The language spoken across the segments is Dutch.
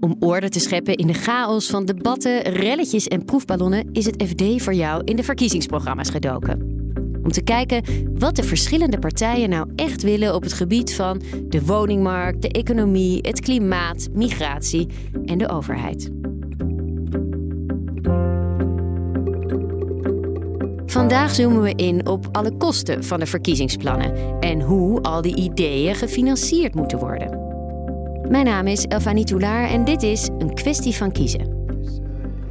Om orde te scheppen in de chaos van debatten, relletjes en proefballonnen is het FD voor jou in de verkiezingsprogramma's gedoken. Om te kijken wat de verschillende partijen nou echt willen op het gebied van de woningmarkt, de economie, het klimaat, migratie en de overheid. Vandaag zoomen we in op alle kosten van de verkiezingsplannen en hoe al die ideeën gefinancierd moeten worden. Mijn naam is Elfanie Toulaar en dit is een kwestie van kiezen.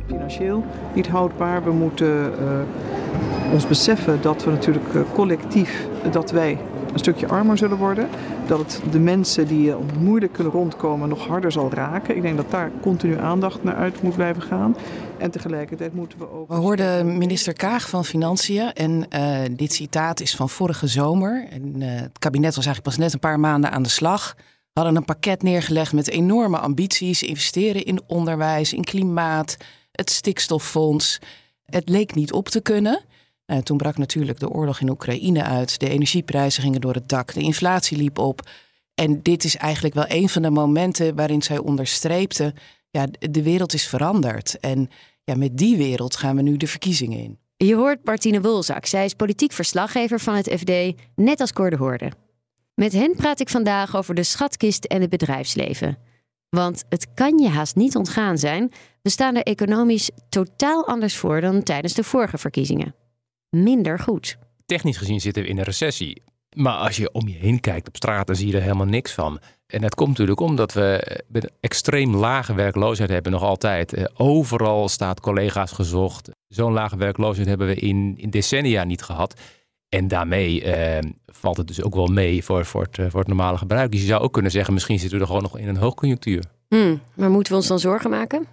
Financieel niet houdbaar. We moeten uh, ons beseffen dat we natuurlijk uh, collectief dat wij een stukje armer zullen worden. Dat het de mensen die moeilijk kunnen rondkomen nog harder zal raken. Ik denk dat daar continu aandacht naar uit moet blijven gaan. En tegelijkertijd moeten we ook. We hoorden minister Kaag van Financiën. En uh, dit citaat is van vorige zomer. En, uh, het kabinet was eigenlijk pas net een paar maanden aan de slag hadden een pakket neergelegd met enorme ambities. Investeren in onderwijs, in klimaat, het stikstoffonds. Het leek niet op te kunnen. Nou, toen brak natuurlijk de oorlog in Oekraïne uit. De energieprijzen gingen door het dak. De inflatie liep op. En dit is eigenlijk wel een van de momenten waarin zij onderstreepte: ja, de wereld is veranderd. En ja, met die wereld gaan we nu de verkiezingen in. Je hoort Martine Wolzak. Zij is politiek verslaggever van het FD, net als Cor de Hoorde. Met hen praat ik vandaag over de schatkist en het bedrijfsleven. Want het kan je haast niet ontgaan zijn, we staan er economisch totaal anders voor dan tijdens de vorige verkiezingen. Minder goed. Technisch gezien zitten we in een recessie. Maar als je om je heen kijkt op straat, dan zie je er helemaal niks van. En dat komt natuurlijk omdat we een extreem lage werkloosheid hebben nog altijd. Eh, overal staat collega's gezocht. Zo'n lage werkloosheid hebben we in, in decennia niet gehad. En daarmee eh, valt het dus ook wel mee voor, voor, het, eh, voor het normale gebruik. Dus je zou ook kunnen zeggen, misschien zitten we er gewoon nog in een hoogconjunctuur. Hmm, maar moeten we ons dan zorgen maken?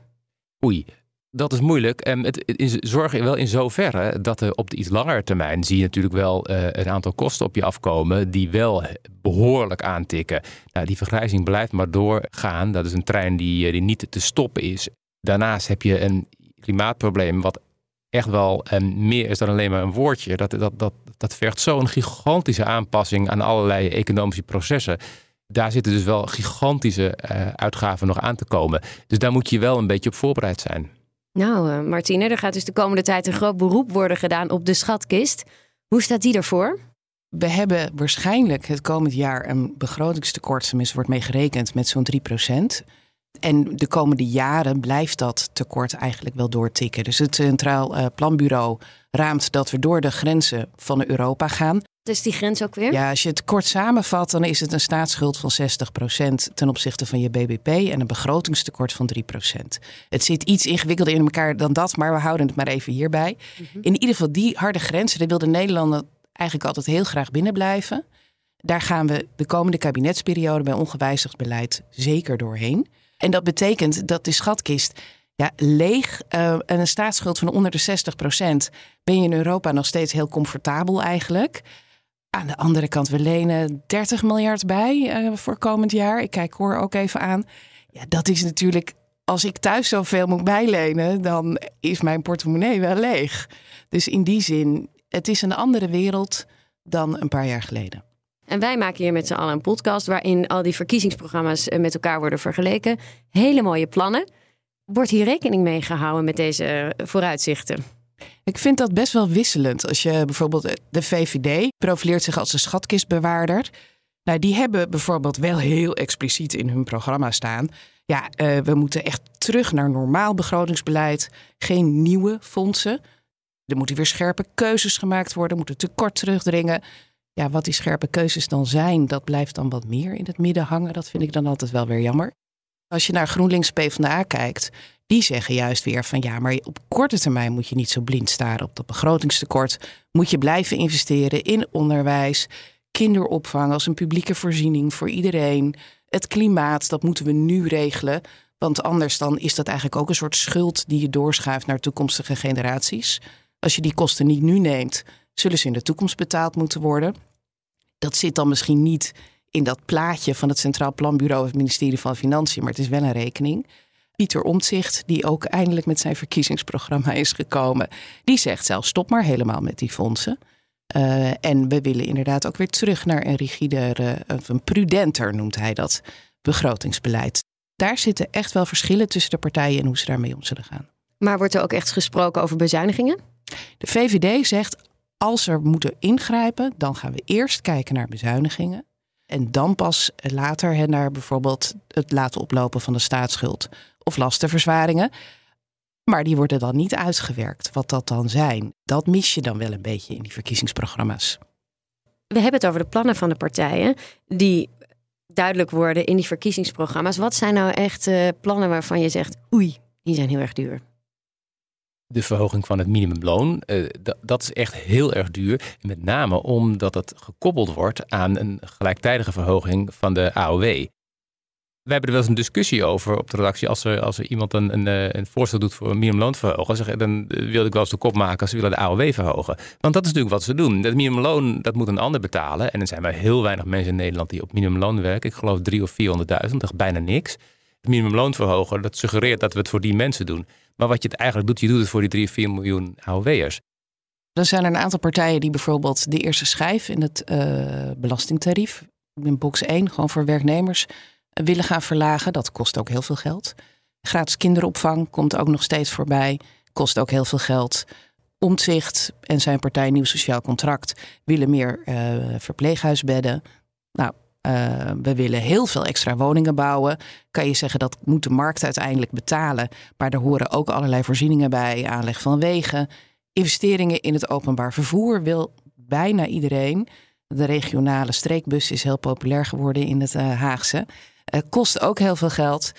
Oei, dat is moeilijk. En het, is zorgen wel in zoverre dat er op de iets langere termijn zie je natuurlijk wel uh, een aantal kosten op je afkomen die wel behoorlijk aantikken. Nou, die vergrijzing blijft maar doorgaan. Dat is een trein die, die niet te stoppen is. Daarnaast heb je een klimaatprobleem wat echt wel um, meer is dan alleen maar een woordje. Dat, dat, dat, dat vergt zo'n gigantische aanpassing aan allerlei economische processen. Daar zitten dus wel gigantische uh, uitgaven nog aan te komen. Dus daar moet je wel een beetje op voorbereid zijn. Nou, uh, Martine, er gaat dus de komende tijd een groot beroep worden gedaan op de schatkist. Hoe staat die ervoor? We hebben waarschijnlijk het komend jaar een begrotingstekort, tenminste wordt mee gerekend, met zo'n 3 procent. En de komende jaren blijft dat tekort eigenlijk wel doortikken. Dus het Centraal uh, Planbureau raamt dat we door de grenzen van Europa gaan. Dus die grens ook weer? Ja, als je het kort samenvat, dan is het een staatsschuld van 60% ten opzichte van je BBP en een begrotingstekort van 3%. Het zit iets ingewikkelder in elkaar dan dat, maar we houden het maar even hierbij. Mhm. In ieder geval die harde grenzen, daar wilden Nederlanden eigenlijk altijd heel graag binnen blijven. Daar gaan we de komende kabinetsperiode bij ongewijzigd beleid zeker doorheen. En dat betekent dat de schatkist ja, leeg uh, en een staatsschuld van onder de 60% ben je in Europa nog steeds heel comfortabel eigenlijk. Aan de andere kant, we lenen 30 miljard bij uh, voor komend jaar. Ik kijk hoor ook even aan. Ja, dat is natuurlijk, als ik thuis zoveel moet bijlenen, dan is mijn portemonnee wel leeg. Dus in die zin, het is een andere wereld dan een paar jaar geleden. En wij maken hier met z'n allen een podcast waarin al die verkiezingsprogramma's eh, met elkaar worden vergeleken. Hele mooie plannen. Wordt hier rekening mee gehouden met deze eh, vooruitzichten? Ik vind dat best wel wisselend. Als je bijvoorbeeld eh, de VVD profileert zich als een schatkistbewaarder. Nou, die hebben bijvoorbeeld wel heel expliciet in hun programma staan. Ja, we moeten echt terug naar normaal begrotingsbeleid. Geen nieuwe fondsen. Er moeten weer scherpe keuzes gemaakt worden. Moeten tekort terugdringen ja, wat die scherpe keuzes dan zijn, dat blijft dan wat meer in het midden hangen. Dat vind ik dan altijd wel weer jammer. Als je naar GroenLinks PvdA kijkt, die zeggen juist weer van ja, maar op korte termijn moet je niet zo blind staren op dat begrotingstekort. Moet je blijven investeren in onderwijs, kinderopvang als een publieke voorziening voor iedereen. Het klimaat, dat moeten we nu regelen. Want anders dan is dat eigenlijk ook een soort schuld die je doorschuift naar toekomstige generaties. Als je die kosten niet nu neemt, zullen ze in de toekomst betaald moeten worden. Dat zit dan misschien niet in dat plaatje van het Centraal Planbureau of het ministerie van Financiën, maar het is wel een rekening. Pieter Omtzigt, die ook eindelijk met zijn verkiezingsprogramma is gekomen, die zegt zelf stop maar helemaal met die fondsen. Uh, en we willen inderdaad ook weer terug naar een rigider, of een prudenter noemt hij dat, begrotingsbeleid. Daar zitten echt wel verschillen tussen de partijen en hoe ze daarmee om zullen gaan. Maar wordt er ook echt gesproken over bezuinigingen? De VVD zegt als er moeten ingrijpen, dan gaan we eerst kijken naar bezuinigingen. En dan pas later naar bijvoorbeeld het laten oplopen van de staatsschuld of lastenverzwaringen. Maar die worden dan niet uitgewerkt. Wat dat dan zijn, dat mis je dan wel een beetje in die verkiezingsprogramma's. We hebben het over de plannen van de partijen die duidelijk worden in die verkiezingsprogramma's. Wat zijn nou echt uh, plannen waarvan je zegt, oei, die zijn heel erg duur? De verhoging van het minimumloon. Uh, dat is echt heel erg duur. Met name omdat het gekoppeld wordt aan een gelijktijdige verhoging van de AOW. We hebben er wel eens een discussie over op de redactie. Als er, als er iemand een, een, eh, een voorstel doet voor een minimumloon verhogen, zeg, dan wil ik wel eens de kop maken. Ze willen de AOW verhogen. Want dat is natuurlijk wat ze doen. Dat minimumloon dat moet een ander betalen. En er zijn maar heel weinig mensen in Nederland die op minimumloon werken. Ik geloof drie of 400.000, dat is bijna niks. Het minimumloon verhogen, dat suggereert dat we het voor die mensen doen. Maar wat je het eigenlijk doet, je doet het voor die 3 of 4 miljoen AOW'ers. Er zijn er een aantal partijen die bijvoorbeeld de eerste schijf in het uh, belastingtarief, in box 1, gewoon voor werknemers, willen gaan verlagen. Dat kost ook heel veel geld. Gratis kinderopvang komt ook nog steeds voorbij, kost ook heel veel geld. Omtzigt en zijn partij Nieuw Sociaal Contract willen meer uh, verpleeghuisbedden. Nou, uh, we willen heel veel extra woningen bouwen. Kan je zeggen dat moet de markt uiteindelijk betalen. Maar er horen ook allerlei voorzieningen bij. Aanleg van wegen. Investeringen in het openbaar vervoer wil bijna iedereen. De regionale streekbus is heel populair geworden in het uh, Haagse. Uh, kost ook heel veel geld.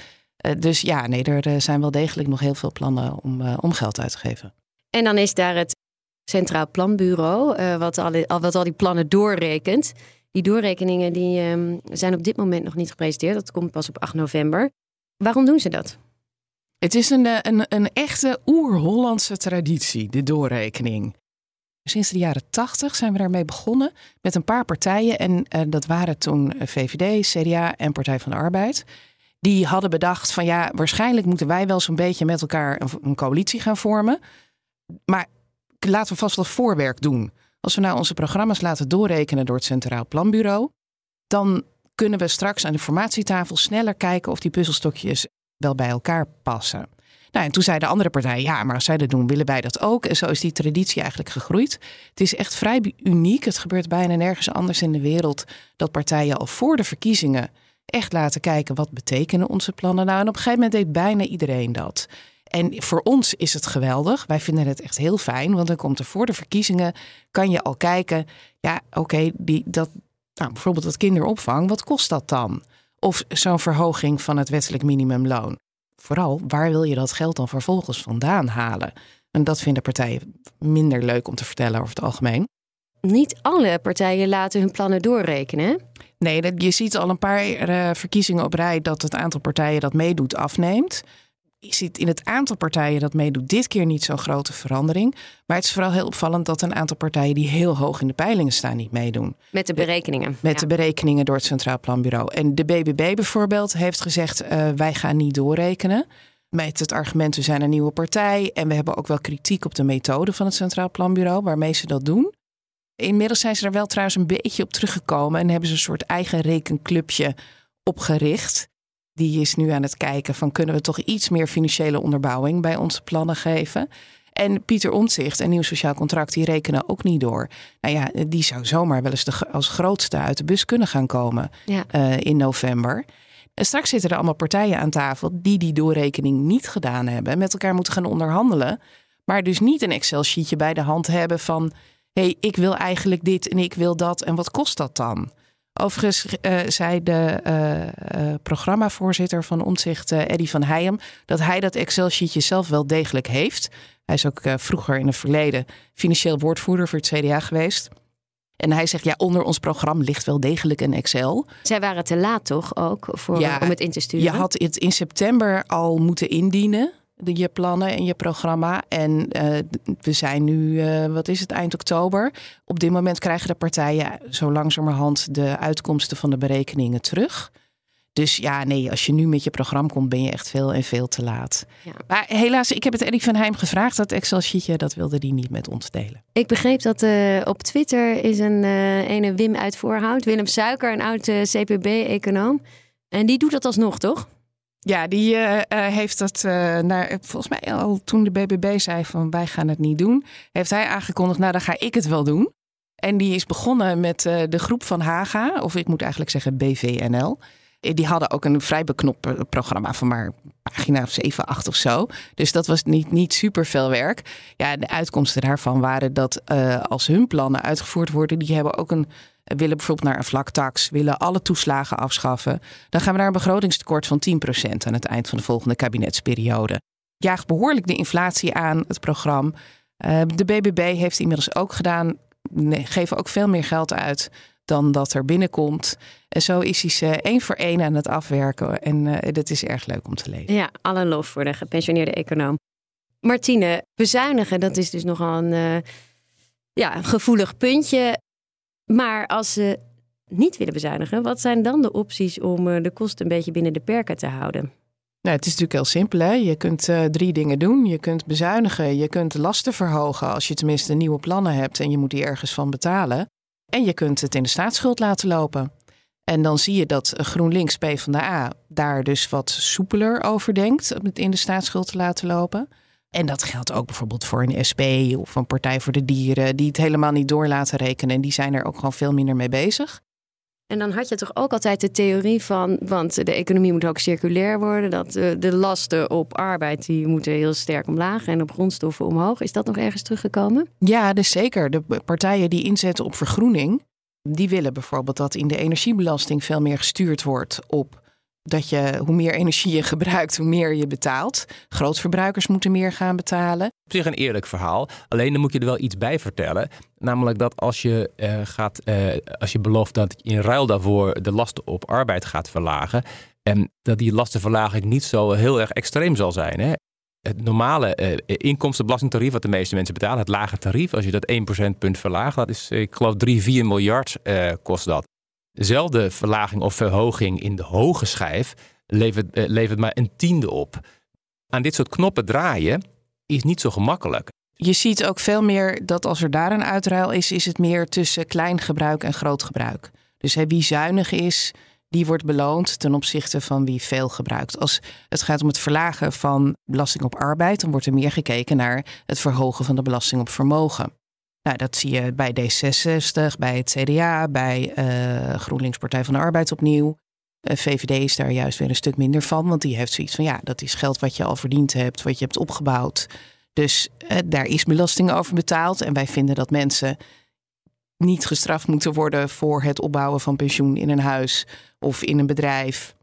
dus ja, nee, er zijn wel degelijk nog heel veel plannen om, om geld uit te geven. En dan is daar het Centraal Planbureau, wat, al, wat al die plannen doorrekent. Die doorrekeningen die, um, zijn op dit moment nog niet gepresenteerd. Dat komt pas op 8 november. Waarom doen ze dat? Het is een, eh, een, een echte oer-Hollandse traditie, de doorrekening. Sinds de jaren 80 zijn we daarmee begonnen met een paar partijen. En uh, dat waren toen VVD, CDA en Partij van de Arbeid. Die hadden bedacht van ja, waarschijnlijk moeten wij wel zo'n beetje met elkaar een, een coalitie gaan vormen. Maar laten we vast wat voorwerk doen. Als we nou onze programma's laten doorrekenen door het Centraal Planbureau, dan kunnen we straks aan de formatietafel sneller kijken of die puzzelstokjes wel bij elkaar passen. Nou, en toen zei de andere partij, ja, maar als zij dat doen, willen wij dat ook. En zo is die traditie eigenlijk gegroeid. Het is echt vrij uniek. Het gebeurt bijna nergens anders in de wereld dat partijen al voor de verkiezingen echt laten kijken wat betekenen onze plannen. Nou, en op een gegeven moment deed bijna iedereen dat. En voor ons is het geweldig. Wij vinden het echt heel fijn, want dan komt er voor de verkiezingen, kan je al kijken, ja, oké, die dat, nou, bijvoorbeeld dat kinderopvang, wat kost dat dan? Of zo'n verhoging van het wettelijk minimumloon. Vooral, waar wil je dat geld dan vervolgens vandaan halen? En dat vinden partijen minder leuk om te vertellen over het algemeen. Niet alle partijen laten hun plannen doorrekenen. Nee, je ziet al een paar uh, verkiezingen op rij dat het aantal partijen dat meedoet afneemt je ziet in het aantal partijen dat meedoet dit keer niet zo'n grote verandering. Maar het is vooral heel opvallend dat een aantal partijen die heel hoog in de peilingen staan niet meedoen. Met de berekeningen. Met de berekeningen door het Centraal Planbureau. En de BBB bijvoorbeeld heeft gezegd uh, wij gaan niet doorrekenen. Met het argument we zijn een nieuwe partij. En we hebben ook wel kritiek op de methode van het Centraal Planbureau waarmee ze dat doen. Inmiddels zijn ze er wel trouwens een beetje op teruggekomen en hebben ze een soort eigen rekenclubje opgericht. Die is nu aan het kijken van kunnen we toch iets meer financiële onderbouwing bij onze plannen geven. En Pieter Omtzigt en Nieuw Sociaal Contract, die rekenen ook niet door. Nou ja, die zou zomaar wel eens de, als grootste uit de bus kunnen gaan komen ja. uh, in november. En straks zitten er allemaal partijen aan tafel die die doorrekening niet gedaan hebben. Met elkaar moeten gaan onderhandelen. Maar dus niet een Excel-sheetje bij de hand hebben van... hé, hey, ik wil eigenlijk dit en ik wil dat en wat kost dat dan? Overigens uh, zei de uh, uh, programmavoorzitter van Omtzigt, Eddy van Heijem, dat hij dat Excel-sheetje zelf wel degelijk heeft. Hij is ook vroeger in het verleden financieel woordvoerder voor het CDA geweest. En hij zegt, ja, onder ons programma ligt wel degelijk een Excel. Zij waren te laat toch ook voor, ja, om het in te sturen? Je had het in september al moeten indienen. Je plannen en je programma. En uh, we zijn nu, uh, wat is het, eind oktober. Op dit moment krijgen de partijen zo langzamerhand de uitkomsten van de berekeningen terug. Dus ja, nee, als je nu met je programma komt, ben je echt veel en veel te laat. Ja. Maar helaas, ik heb het Erik van Heim gevraagd, dat Excel-sheetje, dat wilde hij niet met ons delen. Ik begreep dat uh, op Twitter is een ene Wim uit Voorhout, Willem Suiker, een oud CPB-econoom. En die doet dat alsnog, toch? Ja, die heeft dat naar, volgens mij al toen de BBB zei van wij gaan het niet doen, heeft hij aangekondigd, nou dan ga ik het wel doen. En die is begonnen met de groep van Haga, of ik moet eigenlijk zeggen BVNL. Die hadden ook een vrij beknopt programma van maar pagina of 7, 8 of zo. Dus dat was niet, niet super veel werk. Ja, de uitkomsten daarvan waren dat als hun plannen uitgevoerd worden, die hebben ook een willen bijvoorbeeld naar een vlaktax, willen alle toeslagen afschaffen, dan gaan we naar een begrotingstekort van 10% aan het eind van de volgende kabinetsperiode. Jaagt behoorlijk de inflatie aan het programma. Uh, de BBB heeft inmiddels ook gedaan, nee, geven ook veel meer geld uit dan dat er binnenkomt. En zo is hij ze één voor één aan het afwerken. En uh, dat is erg leuk om te lezen. Ja, alle lof voor de gepensioneerde econoom. Martine, bezuinigen, dat is dus nogal een uh, ja, gevoelig puntje. Maar als ze niet willen bezuinigen, wat zijn dan de opties om uh, de kosten een beetje binnen de perken te houden? Nou, het is natuurlijk heel simpel. Hè? Je kunt uh, drie dingen doen. Je kunt bezuinigen, je kunt lasten verhogen als je tenminste nieuwe plannen hebt en je moet die ergens van betalen. En je kunt het in de staatsschuld laten lopen. En dan zie je dat GroenLinks PvdA daar dus wat soepeler over denkt om het in de staatsschuld te laten lopen. En dat geldt ook bijvoorbeeld voor een SP of een Partij voor de Dieren, die het helemaal niet door laten rekenen. En die zijn er ook gewoon veel minder mee bezig. En dan had je toch ook altijd de theorie van, want de economie moet ook circulair worden, dat de lasten op arbeid die moeten heel sterk omlaag en op grondstoffen omhoog. Is dat nog ergens teruggekomen? Ja, dus zeker. De partijen die inzetten op vergroening, die willen bijvoorbeeld dat in de energiebelasting veel meer gestuurd wordt op dat je hoe meer energie je gebruikt, hoe meer je betaalt. Grootverbruikers moeten meer gaan betalen. Op zich een eerlijk verhaal. Alleen dan moet je er wel iets bij vertellen. Namelijk dat als je, uh, gaat, uh, als je belooft dat je in ruil daarvoor de lasten op arbeid gaat verlagen. En dat die lastenverlaging niet zo heel erg extreem zal zijn. Hè? Het normale uh, inkomstenbelastingtarief, wat de meeste mensen betalen, het lage tarief, als je dat 1 procentpunt verlaagt, dat is, ik geloof, 3, 4 miljard kost dat. Dezelfde verlaging of verhoging in de hoge schijf levert, uh, levert maar een tiende op. Aan dit soort knoppen draaien is niet zo gemakkelijk. Je ziet ook veel meer dat als er daar een uitruil is, is het meer tussen klein gebruik en groot gebruik. Dus wie zuinig is, die wordt beloond ten opzichte van wie veel gebruikt. Als het gaat om het verlagen van belasting op arbeid, dan wordt er meer gekeken naar het verhogen van de belasting op vermogen. Nou, dat zie je bij D66, bij het CDA, bij uh, GroenLinks Partij van de Arbeid opnieuw. Eh, VVD is daar juist weer een stuk minder van, want die heeft zoiets van ja, dat is geld wat je al verdiend hebt, wat je hebt opgebouwd. Dus uh, daar is belasting over betaald. En wij vinden dat mensen niet gestraft moeten worden voor het opbouwen van pensioen in een huis of in een bedrijf.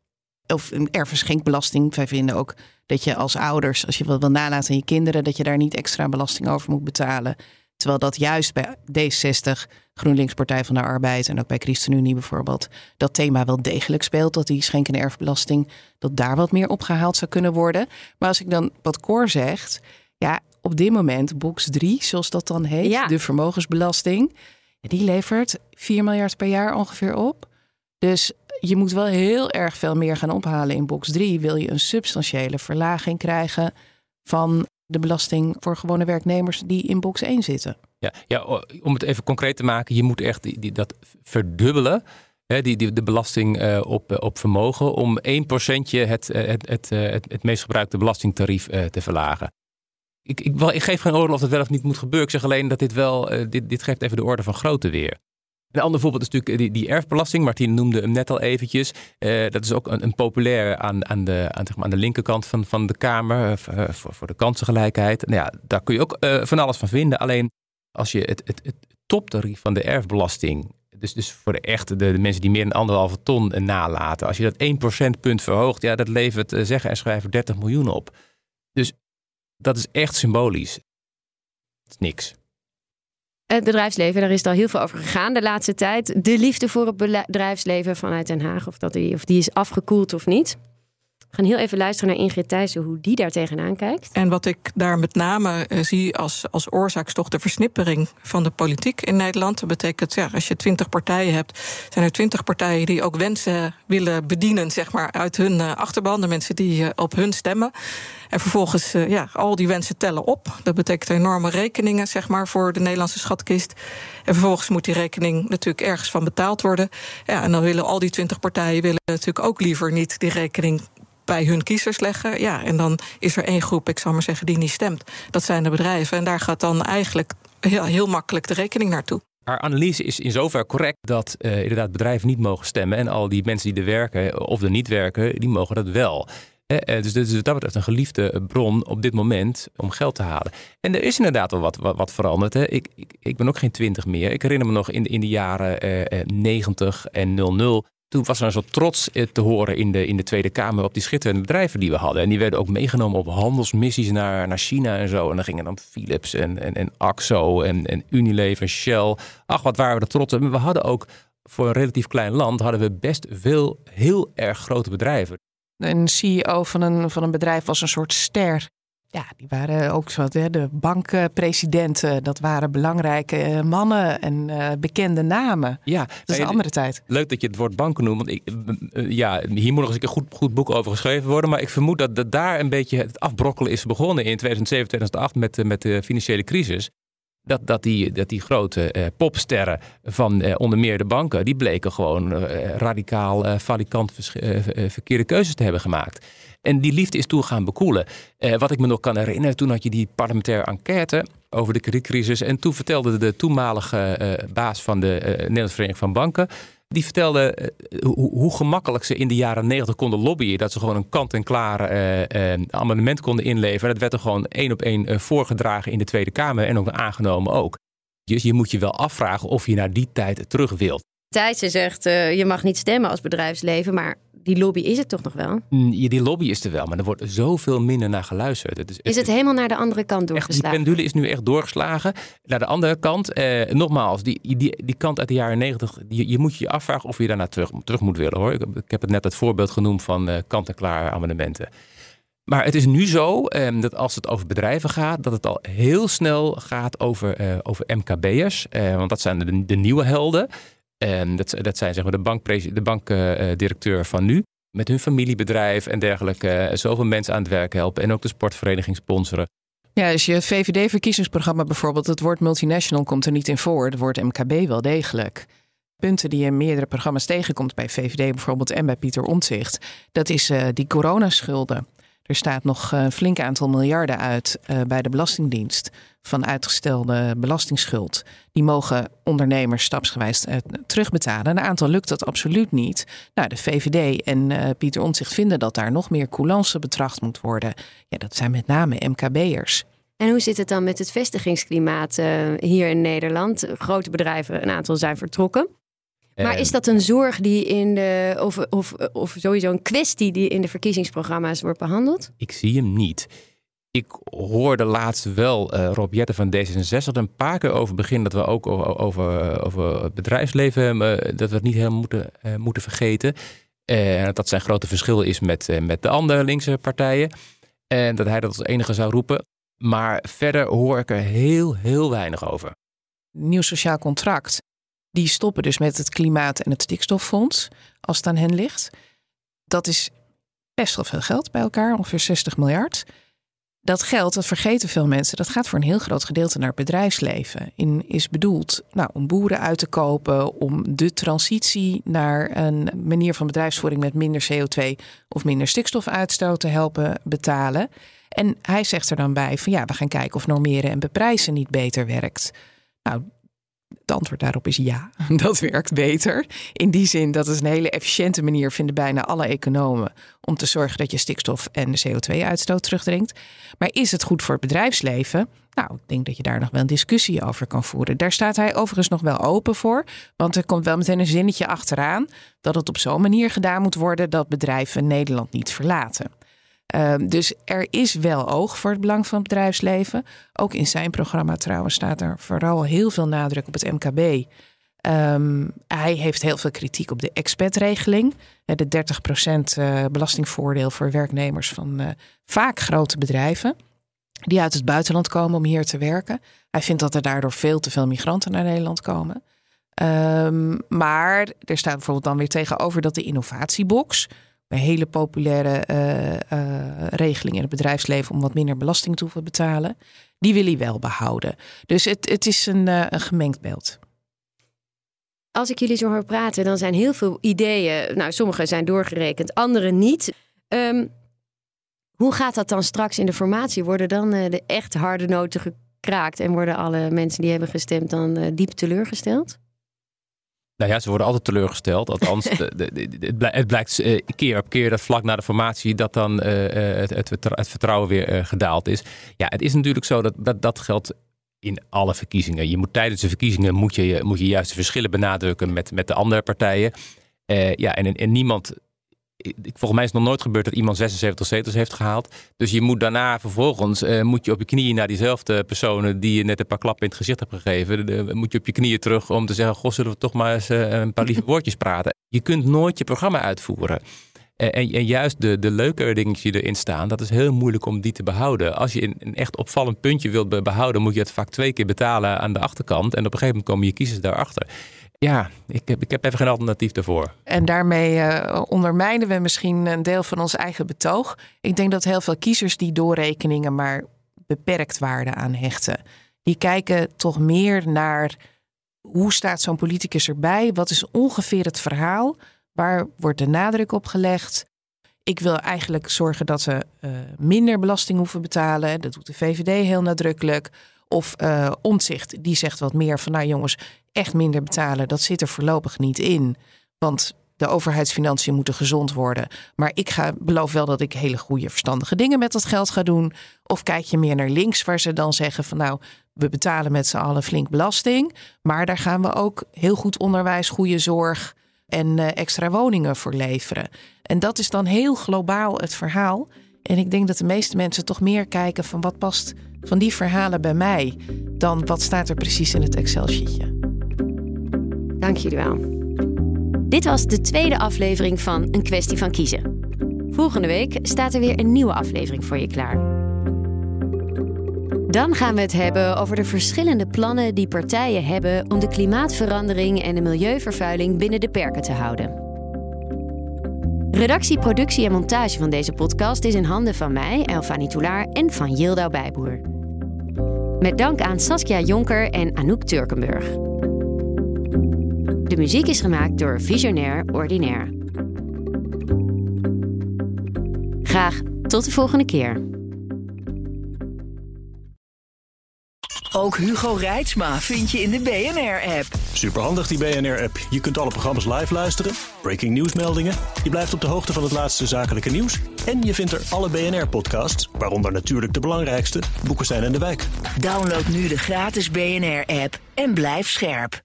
Of een erfverschenkbelasting. Wij vinden ook dat je als ouders, als je wat wil nalaten aan je kinderen, dat je daar niet extra belasting over moet betalen. Terwijl dat juist bij D60, GroenLinks Partij van de Arbeid en ook bij ChristenUnie bijvoorbeeld, dat thema wel degelijk speelt. Dat die schenk- en erfbelasting, dat daar wat meer opgehaald zou kunnen worden. Maar als ik dan wat Cor zegt, ja, op dit moment, box 3, zoals dat dan heet, de vermogensbelasting, die levert 4 miljard per jaar ongeveer op. Dus je moet wel heel erg veel meer gaan ophalen in box 3. Wil je een substantiële verlaging krijgen van de belasting voor gewone werknemers die in box 1 zitten. Ja, ja om het even concreet te maken, je moet echt die, die dat verdubbelen. Hè, die, die, de belasting uh, op, op vermogen om 1 procentje het, het, het, het, het meest gebruikte belastingtarief uh, te verlagen. Ik, ik, ik, geef geen oordeel of dat wel of niet moet gebeuren. Ik zeg alleen dat dit wel, uh, dit, dit geeft even de orde van grootte weer. Een ander voorbeeld is natuurlijk die, die erfbelasting. Martien noemde hem net al eventjes. Uh, dat is ook een, een populair aan, aan, de, aan, zeg maar, aan de linkerkant van, van de Kamer uh, voor, voor de kansengelijkheid. Nou ja, daar kun je ook van alles van vinden. Alleen als je het, het, het toptarief van de erfbelasting, dus, dus voor de echte, de, mensen die meer dan anderhalve ton nalaten, als je dat 1 procentpunt verhoogt, ja, dat levert zeggen en schrijven 30 miljoen op. Dus dat is echt symbolisch. Is niks. Het bedrijfsleven, daar is al heel veel over gegaan de laatste tijd. De liefde voor het bedrijfsleven vanuit Den Haag, of, dat die, of die is afgekoeld of niet. We gaan heel even luisteren naar Ingrid Thijssen hoe die daar tegenaan kijkt. En wat ik daar met name uh, zie als, als oorzaak is toch de versnippering van de politiek in Nederland. Dat betekent, ja, als je twintig partijen hebt, zijn er twintig partijen die ook wensen willen bedienen, zeg maar, uit hun uh, achterban, de mensen die uh, op hun stemmen. En vervolgens, ja, al die wensen tellen op. Dat betekent enorme rekeningen, zeg maar, voor de Nederlandse schatkist. En vervolgens moet die rekening natuurlijk ergens van betaald worden. Ja, en dan willen al die twintig partijen willen natuurlijk ook liever niet die rekening bij hun kiezers leggen. Ja, en dan is er één groep, ik zal maar zeggen, die niet stemt. Dat zijn de bedrijven. En daar gaat dan eigenlijk heel, heel makkelijk de rekening naartoe. Haar analyse is in zover correct dat uh, inderdaad bedrijven niet mogen stemmen. En al die mensen die er werken of er niet werken, die mogen dat wel. Uh, dus, dus dat betreft een geliefde bron op dit moment om geld te halen. En er is inderdaad wel wat, wat, wat veranderd. Hè. Ik, ik, ik, ben ook geen twintig meer. Ik herinner me nog in, in de jaren uh, 90 en 00 toen was er een soort trots eh, te horen in de, in de Tweede Kamer op die schitterende bedrijven die we hadden. En die werden ook meegenomen op handelsmissies naar, naar China en zo. En dan gingen dan Philips en, en, en Axo en, en Unilever, Shell. Ach, wat waren we er trots op. we hadden ook voor een relatief klein land hadden we best veel heel erg grote bedrijven. Een CEO van een, van een bedrijf was een soort ster. Ja, die waren ook zo. De bankpresidenten, dat waren belangrijke eh, mannen en uh, bekende namen. Ja, dat is een andere tijd. Leuk dat je het woord banken noemt. Want ik, eh, ja, hier moet nog eens een goed, goed boek over geschreven worden. Maar ik vermoed dat, dat daar een beetje het afbrokkelen is begonnen in 2007, 2008 met, met de financiële crisis. Dat, dat, die, dat die grote uh, popsterren van uh, onder meer de banken, die bleken gewoon uh, radicaal, falikant verkeerde keuzes te hebben gemaakt. En die liefde is toen gaan bekoelen. Eh, wat ik me nog kan herinneren, toen had je die parlementaire enquête over de kredietcrisis. En toen vertelde de toenmalige baas van de Nederlandse Vereniging van Banken. Die vertelde hoe, hoe, gemakkelijk ze in de jaren negentig konden lobbyen. Dat ze gewoon een kant-en-klaar amendement konden inleveren. Dat werd er gewoon één op één voorgedragen in de Tweede Kamer en ook aangenomen ook. Dus je moet je wel afvragen of je naar die tijd terug wilt. Thijssen zegt, je mag niet stemmen als bedrijfsleven, maar die lobby is het toch nog wel? Mm, die lobby is er wel, maar er wordt zoveel minder naar geluisterd. Het is, is het, helemaal naar de andere kant doorgeslagen? Echt, die pendule is nu echt doorgeslagen. Naar de andere kant, eh, nogmaals, die, die, die kant uit de jaren negentig, je moet je afvragen of je daarna terug, terug moet willen hoor. Ik, ik heb het net het voorbeeld genoemd van uh, kant-en-klaar amendementen. Maar het is nu zo eh, dat als het over bedrijven gaat, dat het al heel snel gaat over, uh, over MKB'ers. Uh, want dat zijn de, de nieuwe helden. En dat, dat zijn zeg maar de, de bankdirecteur van nu. Met hun familiebedrijf en dergelijke. Eh, zoveel mensen aan het werk helpen. En ook de sportvereniging sponsoren. Ja, dus je VVD-verkiezingsprogramma bijvoorbeeld, het woord multinational komt er niet in voor. Het woord MKB wel degelijk. Punten die je in meerdere programma's tegenkomt bij VVD bijvoorbeeld en bij Pieter Omtzigt, dat is uh, die coronaschulden. Er staat nog een flink aantal miljarden uit uh, bij de Belastingdienst van uitgestelde belastingsschuld. Die mogen ondernemers stapsgewijs uh, terugbetalen. Een aantal lukt dat absoluut niet. Nou, de VVD en Pieter Omtzigt vinden dat daar nog meer coulance betracht moet worden. Ja, dat zijn met name MKB'ers. En hoe zit het dan met het vestigingsklimaat hier in Nederland? Grote bedrijven, een aantal zijn vertrokken. Maar is dat een zorg die in de, of, of, of sowieso een kwestie die in de verkiezingsprogramma's wordt behandeld? Ik zie hem niet. Ik hoorde laatst wel uh, Rob Jetten van D66 er een paar keer over beginnen dat we ook over, over, over het bedrijfsleven, uh, dat we het niet helemaal moeten, uh, moeten vergeten. En dat zijn grote verschil is met, met de andere linkse partijen. En dat hij dat als enige zou roepen. Maar verder hoor ik er heel, heel weinig over. Nieuw sociaal contract die stoppen dus met het klimaat- en het stikstoffonds, als het aan hen ligt. Dat is best wel veel geld bij elkaar, ongeveer 60 miljard. Dat geld, dat vergeten veel mensen, dat gaat voor een heel groot gedeelte naar het bedrijfsleven. In, is bedoeld nou, om boeren uit te kopen, om de transitie naar een manier van bedrijfsvoering met minder CO2 of minder stikstofuitstoot te helpen betalen. En hij zegt er dan bij van ja, we gaan kijken of normeren en beprijzen niet beter werkt. Nou, het antwoord daarop is ja, dat werkt beter. In die zin dat het een hele efficiënte manier vinden bijna alle economen om te zorgen dat je stikstof en CO2-uitstoot terugdringt. Maar is het goed voor het bedrijfsleven? Nou, ik denk dat je daar nog wel een discussie over kan voeren. Daar staat hij overigens nog wel open voor, want er komt wel meteen een zinnetje achteraan dat het op zo'n manier gedaan moet worden dat bedrijven Nederland niet verlaten. Ehm, dus er is wel oog voor het belang van het bedrijfsleven. Ook in zijn programma trouwens staat er vooral heel veel nadruk op het MKB. Ehm, hij heeft heel veel kritiek op de expatregeling. De 30% eh, belastingvoordeel voor werknemers van uh, vaak grote bedrijven. Die uit het buitenland komen om hier te werken. Hij vindt dat er daardoor veel te veel migranten naar Nederland komen. Um, maar er staat bijvoorbeeld dan weer tegenover dat de innovatiebox, een hele populaire uh, uh, regeling in het bedrijfsleven om wat minder belasting te hoeven betalen, die wil hij wel behouden. Dus het, het is een, uh, een gemengd beeld. Als ik jullie zo hoor praten, dan zijn heel veel ideeën. Nou, sommige zijn doorgerekend, andere niet. Um, hoe gaat dat dan straks in de formatie? Worden dan de echt harde noten gekraakt en worden alle mensen die hebben gestemd dan diep teleurgesteld? Nou ja, ze worden altijd teleurgesteld. Althans, het blijkt uh, keer op keer dat vlak na de formatie dat dan uh, het, het, het, vertrouwen weer uh, gedaald is. Ja, het is natuurlijk zo dat dat, dat geldt in alle verkiezingen. Je moet tijdens de verkiezingen moet je, moet je juist de verschillen benadrukken met, met de andere partijen. ja, en, en niemand volgens mij is het nog nooit gebeurd dat iemand 76 zetels heeft gehaald. Dus je moet daarna vervolgens uh, moet je op je knieën naar diezelfde personen die je net een paar klappen in het gezicht hebt gegeven. De, moet je op je knieën terug om te zeggen: Goh, zullen we toch maar eens uh, een paar lieve woordjes praten. Je kunt nooit je programma uitvoeren. Uh, en, en, juist de, de leuke dingetjes die erin staan, dat is heel moeilijk om die te behouden. Als je een, een echt opvallend puntje wilt behouden, moet je het vaak twee keer betalen aan de achterkant. En op een gegeven moment komen je kiezers daarachter. Ja, ik heb, ik heb even geen alternatief daarvoor. En daarmee uh, ondermijnen we misschien een deel van ons eigen betoog. Ik denk dat heel veel kiezers die doorrekeningen maar beperkt waarde aan hechten. Die kijken toch meer naar hoe staat zo'n politicus erbij? Wat is ongeveer het verhaal? Waar wordt de nadruk op gelegd? Ik wil eigenlijk zorgen dat ze uh, minder belasting hoeven betalen. Dat doet de VVD heel nadrukkelijk. Of uh, die zegt wat meer van nou jongens, echt minder betalen, dat zit er voorlopig niet in. Want de overheidsfinanciën moeten gezond worden. Maar ik ga, beloof wel dat ik hele goede, verstandige dingen met dat geld ga doen. Of kijk je meer naar links, waar ze dan zeggen van nou, we betalen met z'n allen flink belasting. Maar daar gaan we ook heel goed onderwijs, goede zorg en uh, extra woningen voor leveren. En dat is dan heel globaal het verhaal. En ik denk dat de meeste mensen toch meer kijken van wat past van die verhalen bij mij dan wat staat er precies in het Excel-sheetje. Dank jullie wel. Dit was de tweede aflevering van Een kwestie van kiezen. Volgende week staat er weer een nieuwe aflevering voor je klaar. Dan gaan we het hebben over de verschillende plannen die partijen hebben om de klimaatverandering en de milieuvervuiling binnen de perken te houden. Redactie, productie en montage van deze podcast is in handen van mij, Elfanie Toulaar en van Yildau Bijboer. Met dank aan Saskia Jonker en Anouk Turkenburg. De muziek is gemaakt door Visionair Ordinaire. Graag tot de volgende keer. Ook Hugo Reitsma vind je in de BNR-app. Superhandig die BNR-app. Je kunt alle programma's live luisteren, breaking nieuwsmeldingen. Je blijft op de hoogte van het laatste zakelijke nieuws. En je vindt er alle BNR-podcasts, waaronder natuurlijk de belangrijkste, Boeken zijn in de wijk. Download nu de gratis BNR-app en blijf scherp.